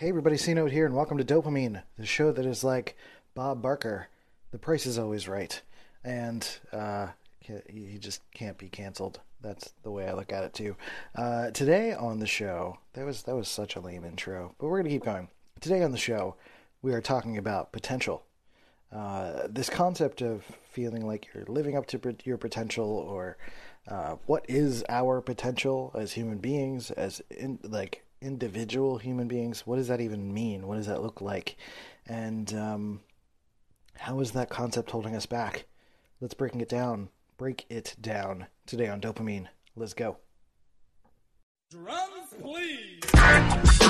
Hey everybody, C Note here, and welcome to Dopamine, the show that is like Bob Barker. The price is always right, and uh, he just can't be canceled. That's the way I look at it too. Uh, today on the show, that was that was such a lame intro, but we're gonna keep going. Today on the show, we are talking about potential. Uh, this concept of feeling like you're living up to your potential, or uh, what is our potential as human beings, as in, like individual human beings. What does that even mean? What does that look like? And um, how is that concept holding us back? Let's breaking it down. Break it down today on dopamine. Let's go. Drums, please.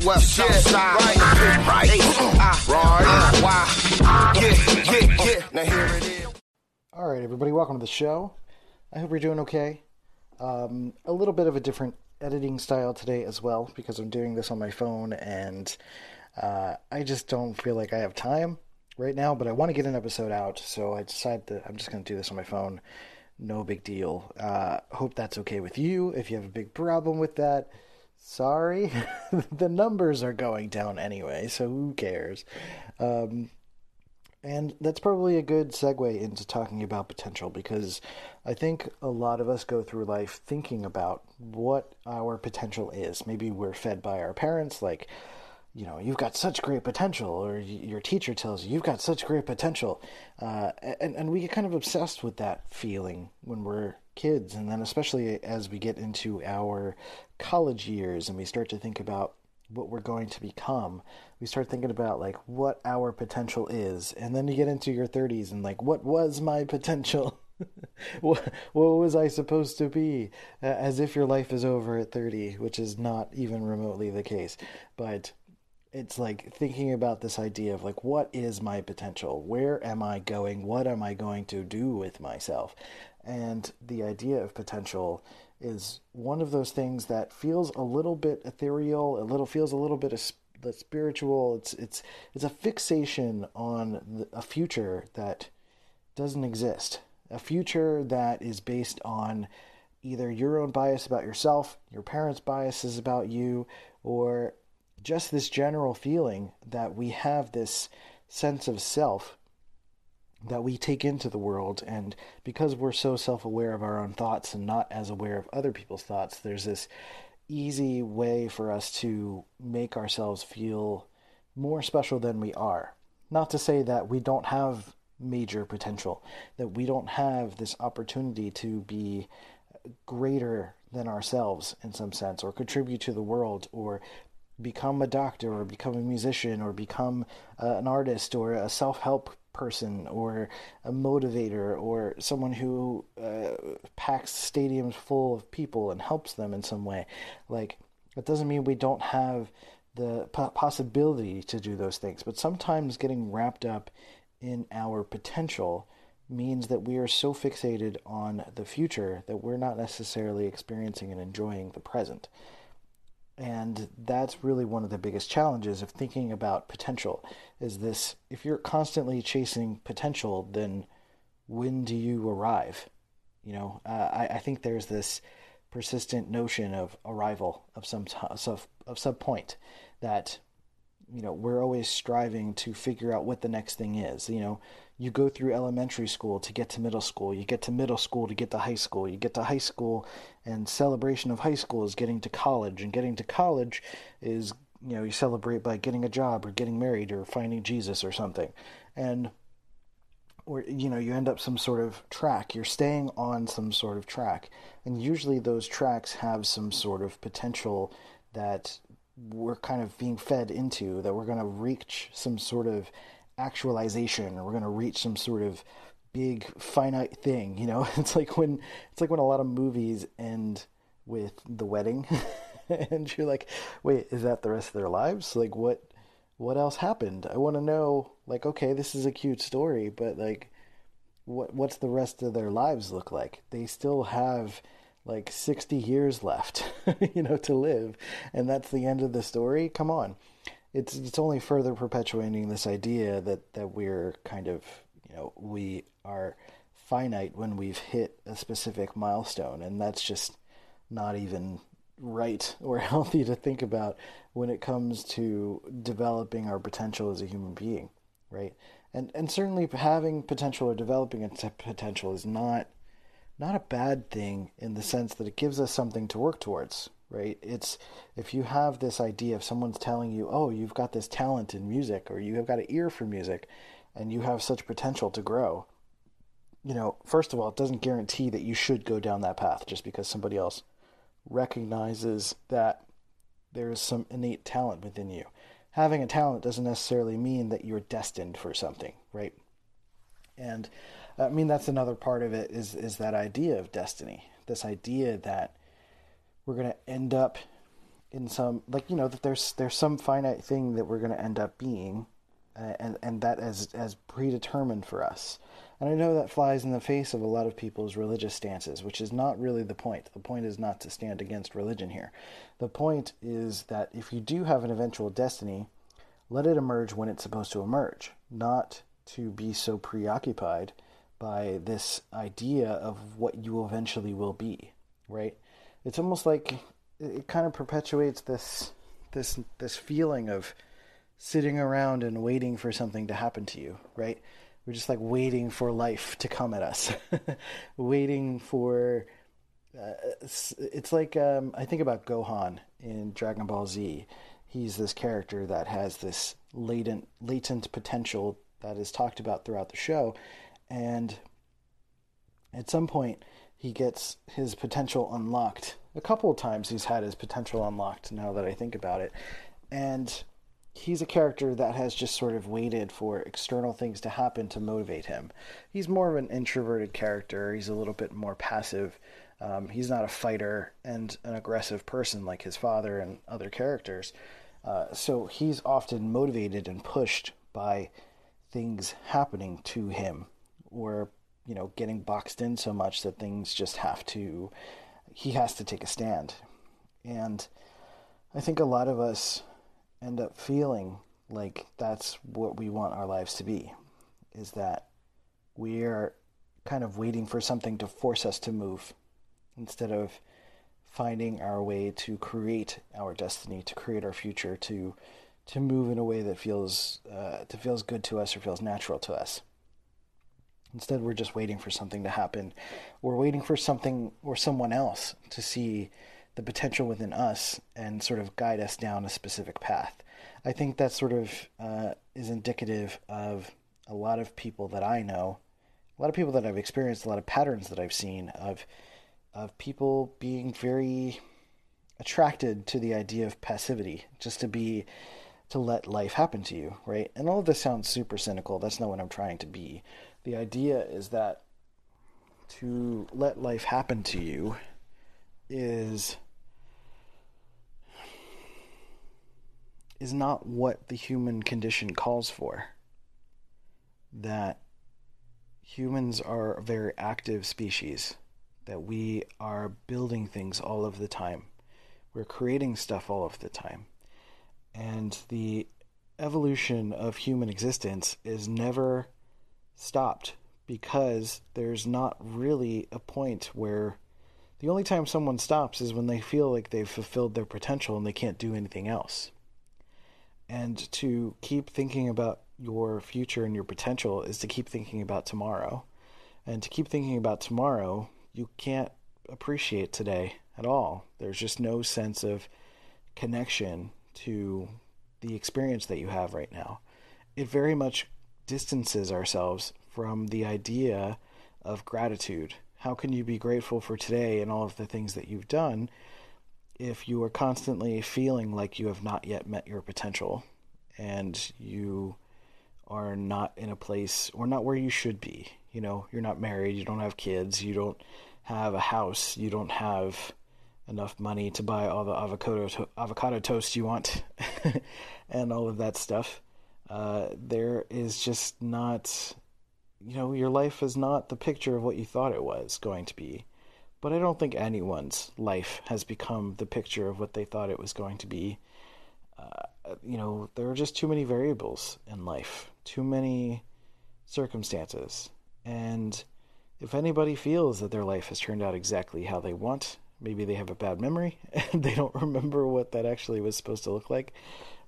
West, yeah, south, west, yeah, side, right, right, right, why, yeah, yeah, yeah. Now here it is. All right, everybody, welcome to the show. I hope you're doing okay. Um, a little bit of a different editing style today as well because I'm doing this on my phone and uh, I just don't feel like I have time right now, but I want to get an episode out, so I decided that I'm just going to do this on my phone. No big deal. Uh, hope that's okay with you. If you have a big problem with that, sorry. the numbers are going down anyway, so who cares? Um, and that's probably a good segue into talking about potential because I think a lot of us go through life thinking about what our potential is. Maybe we're fed by our parents, like, you know, you've got such great potential, or your teacher tells you, you've got such great potential. Uh, and, and we get kind of obsessed with that feeling when we're kids. And then, especially as we get into our college years and we start to think about what we're going to become, we start thinking about like what our potential is. And then you get into your 30s and like, what was my potential? what, what was I supposed to be? as if your life is over at 30, which is not even remotely the case. But it's like thinking about this idea of like what is my potential? Where am i going? What am i going to do with myself? And the idea of potential is one of those things that feels a little bit ethereal a little feels a little bit of the spiritual. It's it's it's a fixation on a future that doesn't exist a future that is based on either your own bias about yourself your parents biases about you or just this general feeling that we have this sense of self that we take into the world. And because we're so self-aware of our own thoughts and not as aware of other people's thoughts there's this easy way for us to make ourselves feel more special than we are. Not to say that we don't have major potential that we don't have this opportunity to be greater than ourselves in some sense or contribute to the world or become a doctor or become a musician or become uh, an artist or a self-help person or a motivator or someone who uh, packs stadiums full of people and helps them in some way. Like it doesn't mean we don't have the possibility to do those things but sometimes getting wrapped up in our potential means that we are so fixated on the future that we're not necessarily experiencing and enjoying the present and that's really one of the biggest challenges of thinking about potential is this if you're constantly chasing potential then when do you arrive? You know uh, I, I think there's this persistent notion of arrival of some of, of some point that you know we're always striving to figure out what the next thing is you know you go through elementary school to get to middle school you get to middle school to get to high school you get to high school and celebration of high school is getting to college and getting to college is you know you celebrate by getting a job or getting married or finding jesus or something. And or you know you end up some sort of track you're staying on some sort of track. And usually those tracks have some sort of potential that we're kind of being fed into that we're going to reach some sort of actualization or we're going to reach some sort of big finite thing you know it's like when it's like when a lot of movies end with the wedding and you're like wait is that the rest of their lives like what what else happened i want to know like okay this is a cute story but like what what's the rest of their lives look like they still have like 60 years left, you know, to live, and that's the end of the story. Come on. It's it's only further perpetuating this idea that that we're kind of you know we are finite when we've hit a specific milestone, and that's just not even right or healthy to think about when it comes to developing our potential as a human being, right? And and certainly having potential or developing a potential is not not a bad thing in the sense that it gives us something to work towards, right? It's if you have this idea of someone's telling you, "Oh, you've got this talent in music or you have got an ear for music and you have such potential to grow." You know, first of all, it doesn't guarantee that you should go down that path just because somebody else recognizes that there is some innate talent within you. Having a talent doesn't necessarily mean that you're destined for something, right? And I mean that's another part of it is is that idea of destiny. This idea that we're going to end up in some like you know that there's there's some finite thing that we're going to end up being uh, and and that as as predetermined for us and I know that flies in the face of a lot of people's religious stances, which is not really the point. The point is not to stand against religion here. The point is that if you do have an eventual destiny, let it emerge when it's supposed to emerge, not to be so preoccupied by this idea of what you eventually will be, right? It's almost like it kind of perpetuates this this this feeling of sitting around and waiting for something to happen to you, right? We're just like waiting for life to come at us, waiting for. Uh, it's, it's, like um, I think about Gohan in Dragon Ball Z. He's this character that has this latent latent potential that is talked about throughout the show, and at some point he gets his potential unlocked. A couple of times he's had his potential unlocked. Now that I think about it, and he's a character that has just sort of waited for external things to happen to motivate him. He's more of an introverted character. He's a little bit more passive. Um, he's not a fighter and an aggressive person like his father and other characters. Uh, so he's often motivated and pushed by things happening to him or you know getting boxed in so much that things just have to he has to take a stand. And i think a lot of us end up feeling like that's what we want our lives to be is that we are kind of waiting for something to force us to move instead of finding our way to create our destiny to create our future to to move in a way that feels uh, that feels good to us or feels natural to us instead we're just waiting for something to happen we're waiting for something or someone else to see the potential within us and sort of guide us down a specific path. I think that sort of uh, is indicative of a lot of people that I know, a lot of people that I've experienced, a lot of patterns that I've seen of of people being very attracted to the idea of passivity, just to be to let life happen to you, right? And all of this sounds super cynical. That's not what I'm trying to be. The idea is that to let life happen to you is is not what the human condition calls for. That humans are a very active species, that we are building things all of the time. We're creating stuff all of the time. And the evolution of human existence is never stopped because there's not really a point where the only time someone stops is when they feel like they've fulfilled their potential and they can't do anything else and to keep thinking about your future and your potential is to keep thinking about tomorrow. And to keep thinking about tomorrow, you can't appreciate today at all. There's just no sense of connection to the experience that you have right now. It very much distances ourselves from the idea of gratitude. How can you be grateful for today and all of the things that you've done if you are constantly feeling like you have not yet met your potential and you are not in a place or not where you should be. You know, you're not married, you don't have kids, you don't have a house, you don't have enough money to buy all the avocado to- avocado toast you want and all of that stuff. Uh, there is just not, you know, your life is not the picture of what you thought it was going to be. But I don't think anyone's life has become the picture of what they thought it was going to be. Uh, you know, there are just too many variables in life, too many circumstances. And if anybody feels that their life has turned out exactly how they want, maybe they have a bad memory and they don't remember what that actually was supposed to look like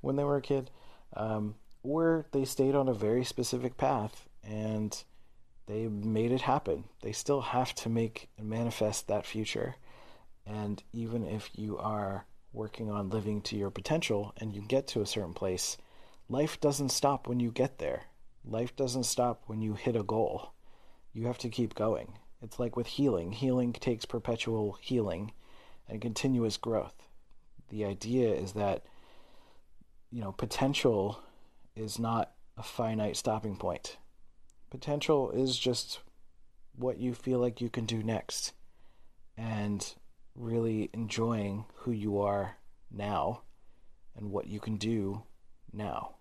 when they were a kid, um, or they stayed on a very specific path and they made it happen. They still have to make and manifest that future. And even if you are working on living to your potential and you get to a certain place, life doesn't stop when you get there. Life doesn't stop when you hit a goal. You have to keep going. It's like with healing. Healing takes perpetual healing and continuous growth. The idea is that you know, potential is not a finite stopping point. Potential is just what you feel like you can do next. And really enjoying who you are now and what you can do now.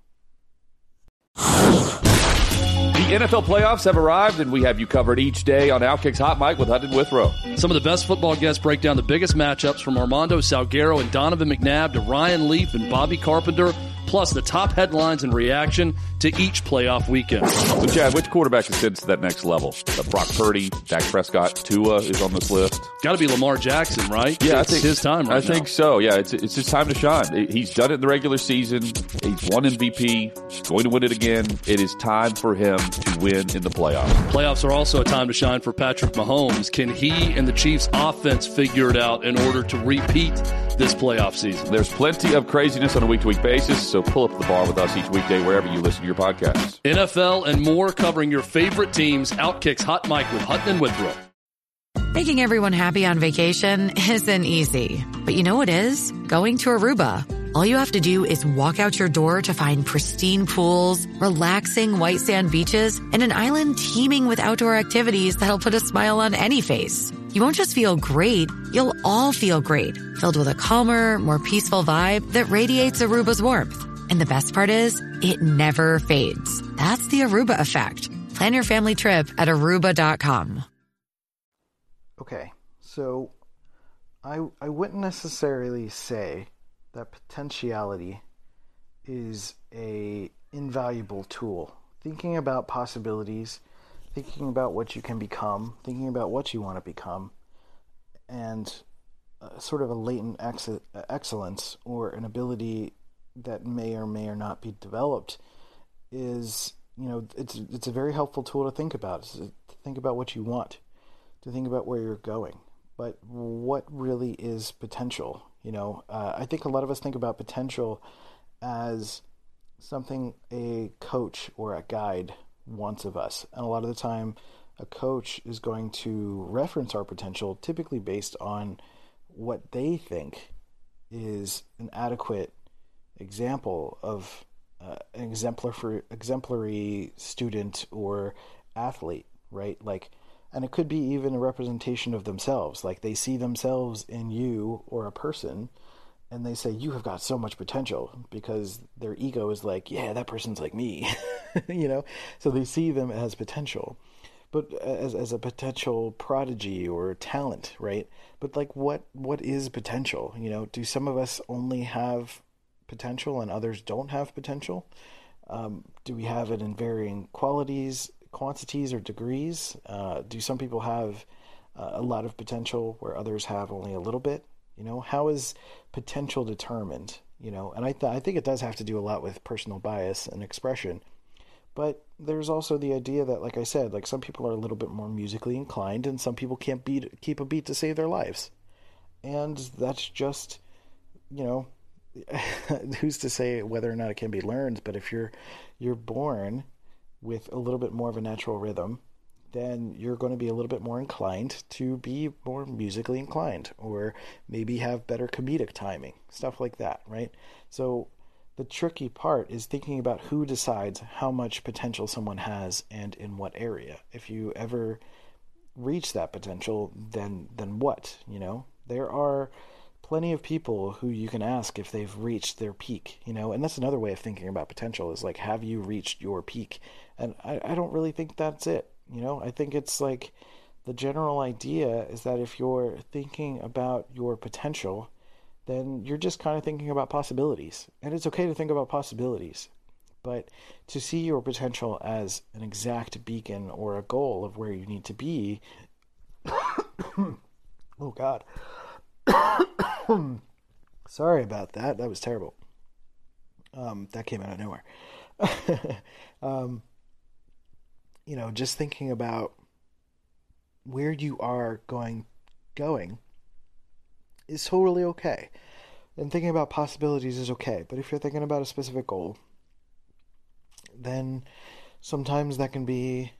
The NFL playoffs have arrived, and we have you covered each day on Outkick's Hot Mic with Hutton Withrow. Some of the best football guests break down the biggest matchups from Armando Salguero and Donovan McNabb to Ryan Leaf and Bobby Carpenter plus the top headlines and reaction to each playoff weekend. So, Chad, which quarterback ascends to that next level? Uh, Brock Purdy, Dak Prescott, Tua is on this list. Got to be Lamar Jackson, right? Yeah, it's I think his time. Right I think so. Yeah, it's it's his time to shine. He's done it in the regular season. He's won MVP. He's going to win it again. It is time for him to win in the playoffs. Playoffs are also a time to shine for Patrick Mahomes. Can he and the Chiefs' offense figure it out in order to repeat this playoff season? There's plenty of craziness on a week to week basis, so pull up the bar with us each weekday wherever you listen to your podcasts. NFL and more covering your favorite teams. Outkick's Hot Mic with Hutton and Withrow. Making everyone happy on vacation isn't easy, but you know what is? Going to Aruba. All you have to do is walk out your door to find pristine pools, relaxing white sand beaches, and an island teeming with outdoor activities that'll put a smile on any face. You won't just feel great, you'll all feel great, filled with a calmer, more peaceful vibe that radiates Aruba's warmth. And the best part is, it never fades. That's the Aruba effect. Plan your family trip at aruba.com. Okay, so I I wouldn't necessarily say that potentiality is a invaluable tool. Thinking about possibilities, thinking about what you can become, thinking about what you want to become, and uh, sort of a latent ex- excellence or an ability that may or may or not be developed is you know it's it's a very helpful tool to think about to think about what you want to think about where you're going. But what really is potential you know? Uh, i think a lot of us think about potential as something a coach or a guide wants of us. And a lot of the time a coach is going to reference our potential typically based on what they think is an adequate example of uh, an exemplar for exemplary student or athlete, right? Like, and it could be even a representation of themselves. Like they see themselves in you or a person, and they say you have got so much potential because their ego is like, yeah, that person's like me, you know. So they see them as potential, but as as a potential prodigy or talent, right? But like, what what is potential? You know, do some of us only have potential and others don't have potential? Um, do we have it in varying qualities, quantities, or degrees? Uh, do some people have uh, a lot of potential where others have only a little bit? You know, how is potential determined? You know, and I, th- I think it does have to do a lot with personal bias and expression. But there's also the idea that, like I said, like some people are a little bit more musically inclined, and some people can't beat keep a beat to save their lives, and that's just, you know, who's to say whether or not it can be learned but if you're you're born with a little bit more of a natural rhythm then you're going to be a little bit more inclined to be more musically inclined or maybe have better comedic timing stuff like that right? So the tricky part is thinking about who decides how much potential someone has and in what area. If you ever reach that potential then then what you know? There are plenty of people who you can ask if they've reached their peak, you know, and that's another way of thinking about potential is like, have you reached your peak? And I, I don't really think that's it, you know, I think it's like the general idea is that if you're thinking about your potential, then you're just kind of thinking about possibilities. And it's okay to think about possibilities. But to see your potential as an exact beacon or a goal of where you need to be, oh God. Sorry about that. That was terrible. Um, that came out of nowhere. um, you know, just thinking about where you are going, going is totally okay. And thinking about possibilities is okay. But if you're thinking about a specific goal, then sometimes that can be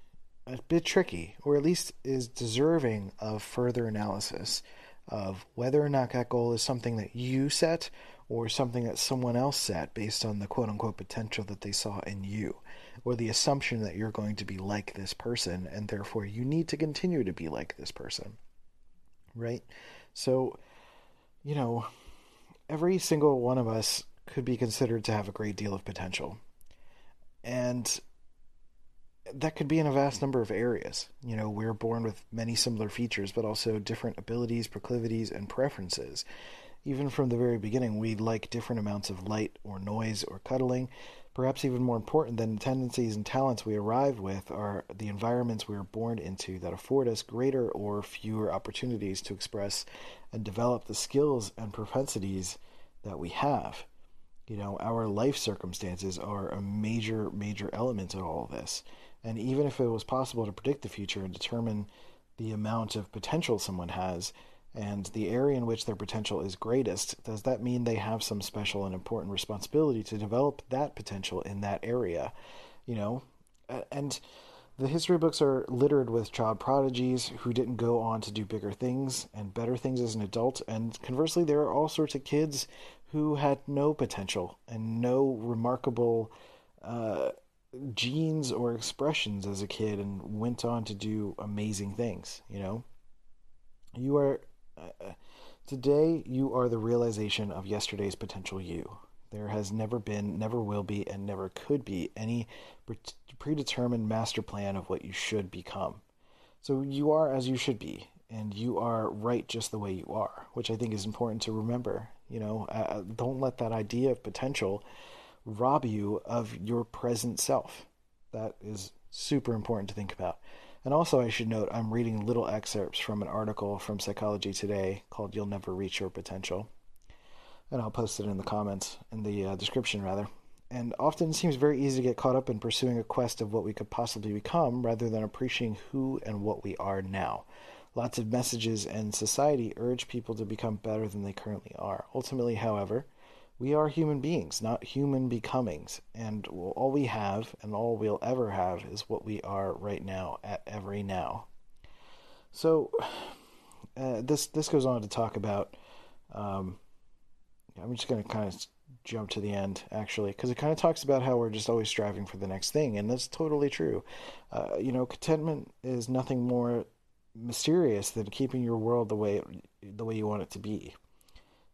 a bit tricky, or at least is deserving of further analysis of whether or not that goal is something that you set or something that someone else set based on the quote unquote potential that they saw in you, or the assumption that you're going to be like this person and therefore you need to continue to be like this person. Right? So, you know, every single one of us could be considered to have a great deal of potential. And that could be in a vast number of areas. You know, we're born with many similar features, but also different abilities, proclivities, and preferences. Even from the very beginning, we like different amounts of light or noise or cuddling. Perhaps even more important than the tendencies and talents we arrive with are the environments we are born into that afford us greater or fewer opportunities to express and develop the skills and propensities that we have. You know, our life circumstances are a major, major element in all of this. And even if it was possible to predict the future and determine the amount of potential someone has and the area in which their potential is greatest, does that mean they have some special and important responsibility to develop that potential in that area? You know, and the history books are littered with child prodigies who didn't go on to do bigger things and better things as an adult. And conversely, there are all sorts of kids who had no potential and no remarkable uh, genes or expressions as a kid and went on to do amazing things, you know? You are, uh, today, you are the realization of yesterday's potential you. There has never been, never will be, and never could be any predetermined master plan of what you should become. So you are as you should be, and you are right just the way you are, which I think is important to remember. You know, uh, don't let that idea of potential rob you of your present self. That is super important to think about. And also, I should note, I'm reading little excerpts from an article from Psychology Today called You'll Never Reach Your Potential. And I'll post it in the comments, in the uh, description, rather. And often it seems very easy to get caught up in pursuing a quest of what we could possibly become rather than appreciating who and what we are now. Lots of messages and society urge people to become better than they currently are. Ultimately, however, we are human beings, not human becomings. And all we have and all we'll ever have is what we are right now at every now. So, uh, this this goes on to talk about. Um, I'm just going to kind of jump to the end, actually, because it kind of talks about how we're just always striving for the next thing, and that's totally true. Uh, you know, contentment is nothing more mysterious than keeping your world the way the way you want it to be.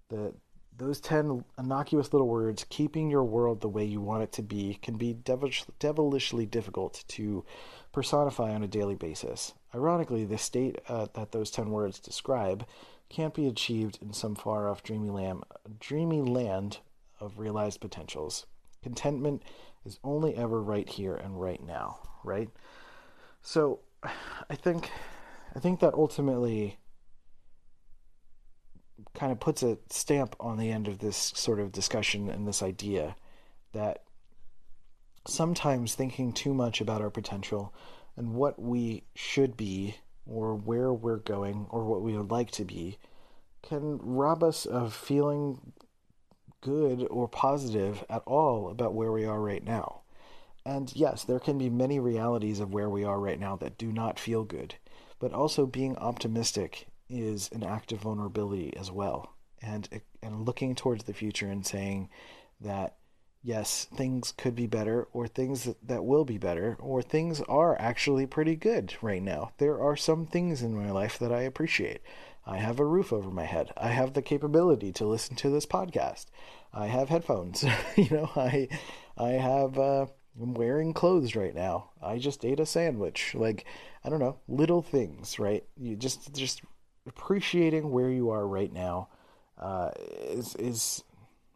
The those 10 innocuous little words, keeping your world the way you want it to be, can be devilish, devilishly difficult to personify on a daily basis. Ironically, the state uh, that those 10 words describe can't be achieved in some far off dreamy land, dreamy land of realized potentials. Contentment is only ever right here and right now, right? So I think I think that ultimately kind of puts a stamp on the end of this sort of discussion and this idea that sometimes thinking too much about our potential and what we should be or where we're going or what we would like to be can rob us of feeling good or positive at all about where we are right now. And yes, there can be many realities of where we are right now that do not feel good, but also being optimistic is an act of vulnerability as well, and and looking towards the future and saying that yes, things could be better, or things that, that will be better, or things are actually pretty good right now. There are some things in my life that I appreciate. I have a roof over my head. I have the capability to listen to this podcast. I have headphones. you know, I I have uh, I'm wearing clothes right now. I just ate a sandwich. Like I don't know, little things, right? You just just appreciating where you are right now uh, is is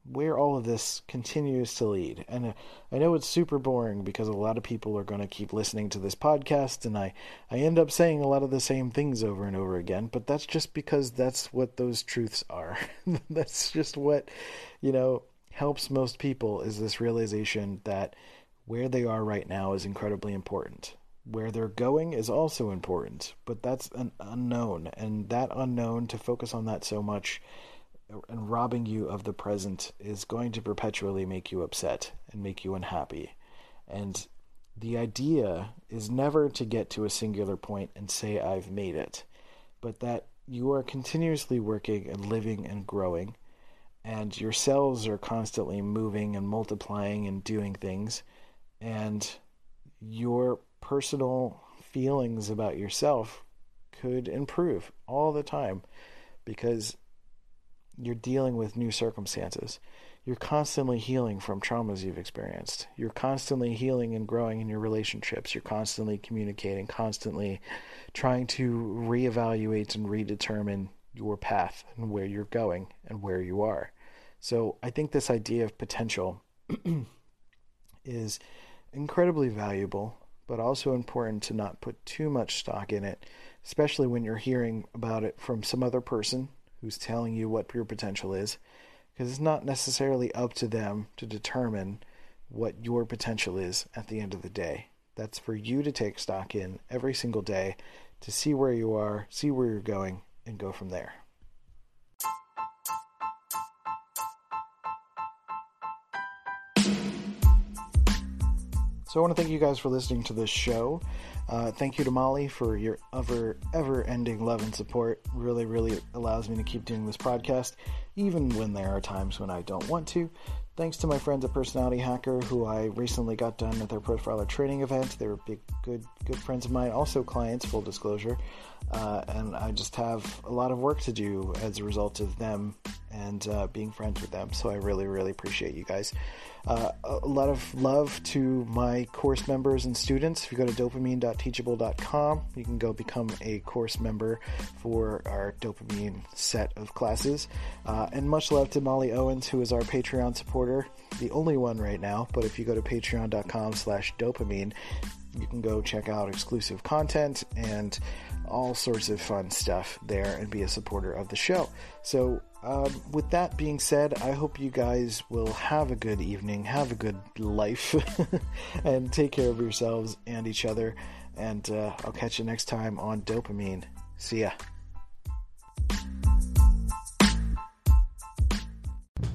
where all of this continues to lead. And uh, I know it's super boring because a lot of people are going to keep listening to this podcast, and I, I end up saying a lot of the same things over and over again, but that's just because that's what those truths are. that's just what, you know, helps most people is this realization that where they are right now is incredibly important. Where they're going is also important, but that's an unknown, and that unknown to focus on that so much and robbing you of the present is going to perpetually make you upset and make you unhappy. And the idea is never to get to a singular point and say, I've made it, but that you are continuously working and living and growing, and your cells are constantly moving and multiplying and doing things, and your personal feelings about yourself could improve all the time because you're dealing with new circumstances. You're constantly healing from traumas you've experienced. You're constantly healing and growing in your relationships. You're constantly communicating, constantly trying to reevaluate and redetermine your path and where you're going and where you are. So I think this idea of potential is incredibly valuable, but also important to not put too much stock in it, especially when you're hearing about it from some other person who's telling you what your potential is because it's not necessarily up to them to determine what your potential is at the end of the day. That's for you to take stock in every single day to see where you are, see where you're going, and go from there. So I want to thank you guys for listening to this show. Uh, thank you to Molly for your ever, ever ending love and support. Really, really allows me to keep doing this podcast, even when there are times when I don't want to. Thanks to my friends at Personality Hacker, who I recently got done at their profiler training event. They were big, good, good friends of mine, also clients, full disclosure. Uh, and I just have a lot of work to do as a result of them and uh, being friends with them. So I really, really appreciate you guys. Uh, a lot of love to my course members and students. If you go to dopamine.teachable.com, you can go become a course member for our dopamine set of classes. Uh, and much love to Molly Owens, who is our Patreon supporter, the only one right now. But if you go to patreon.com slash dopamine, you can go check out exclusive content and all sorts of fun stuff there and be a supporter of the show. So, um, with that being said, I hope you guys will have a good evening, have a good life, and take care of yourselves and each other. And uh, I'll catch you next time on Dopamine. See ya.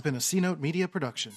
Has been a C Note Media production.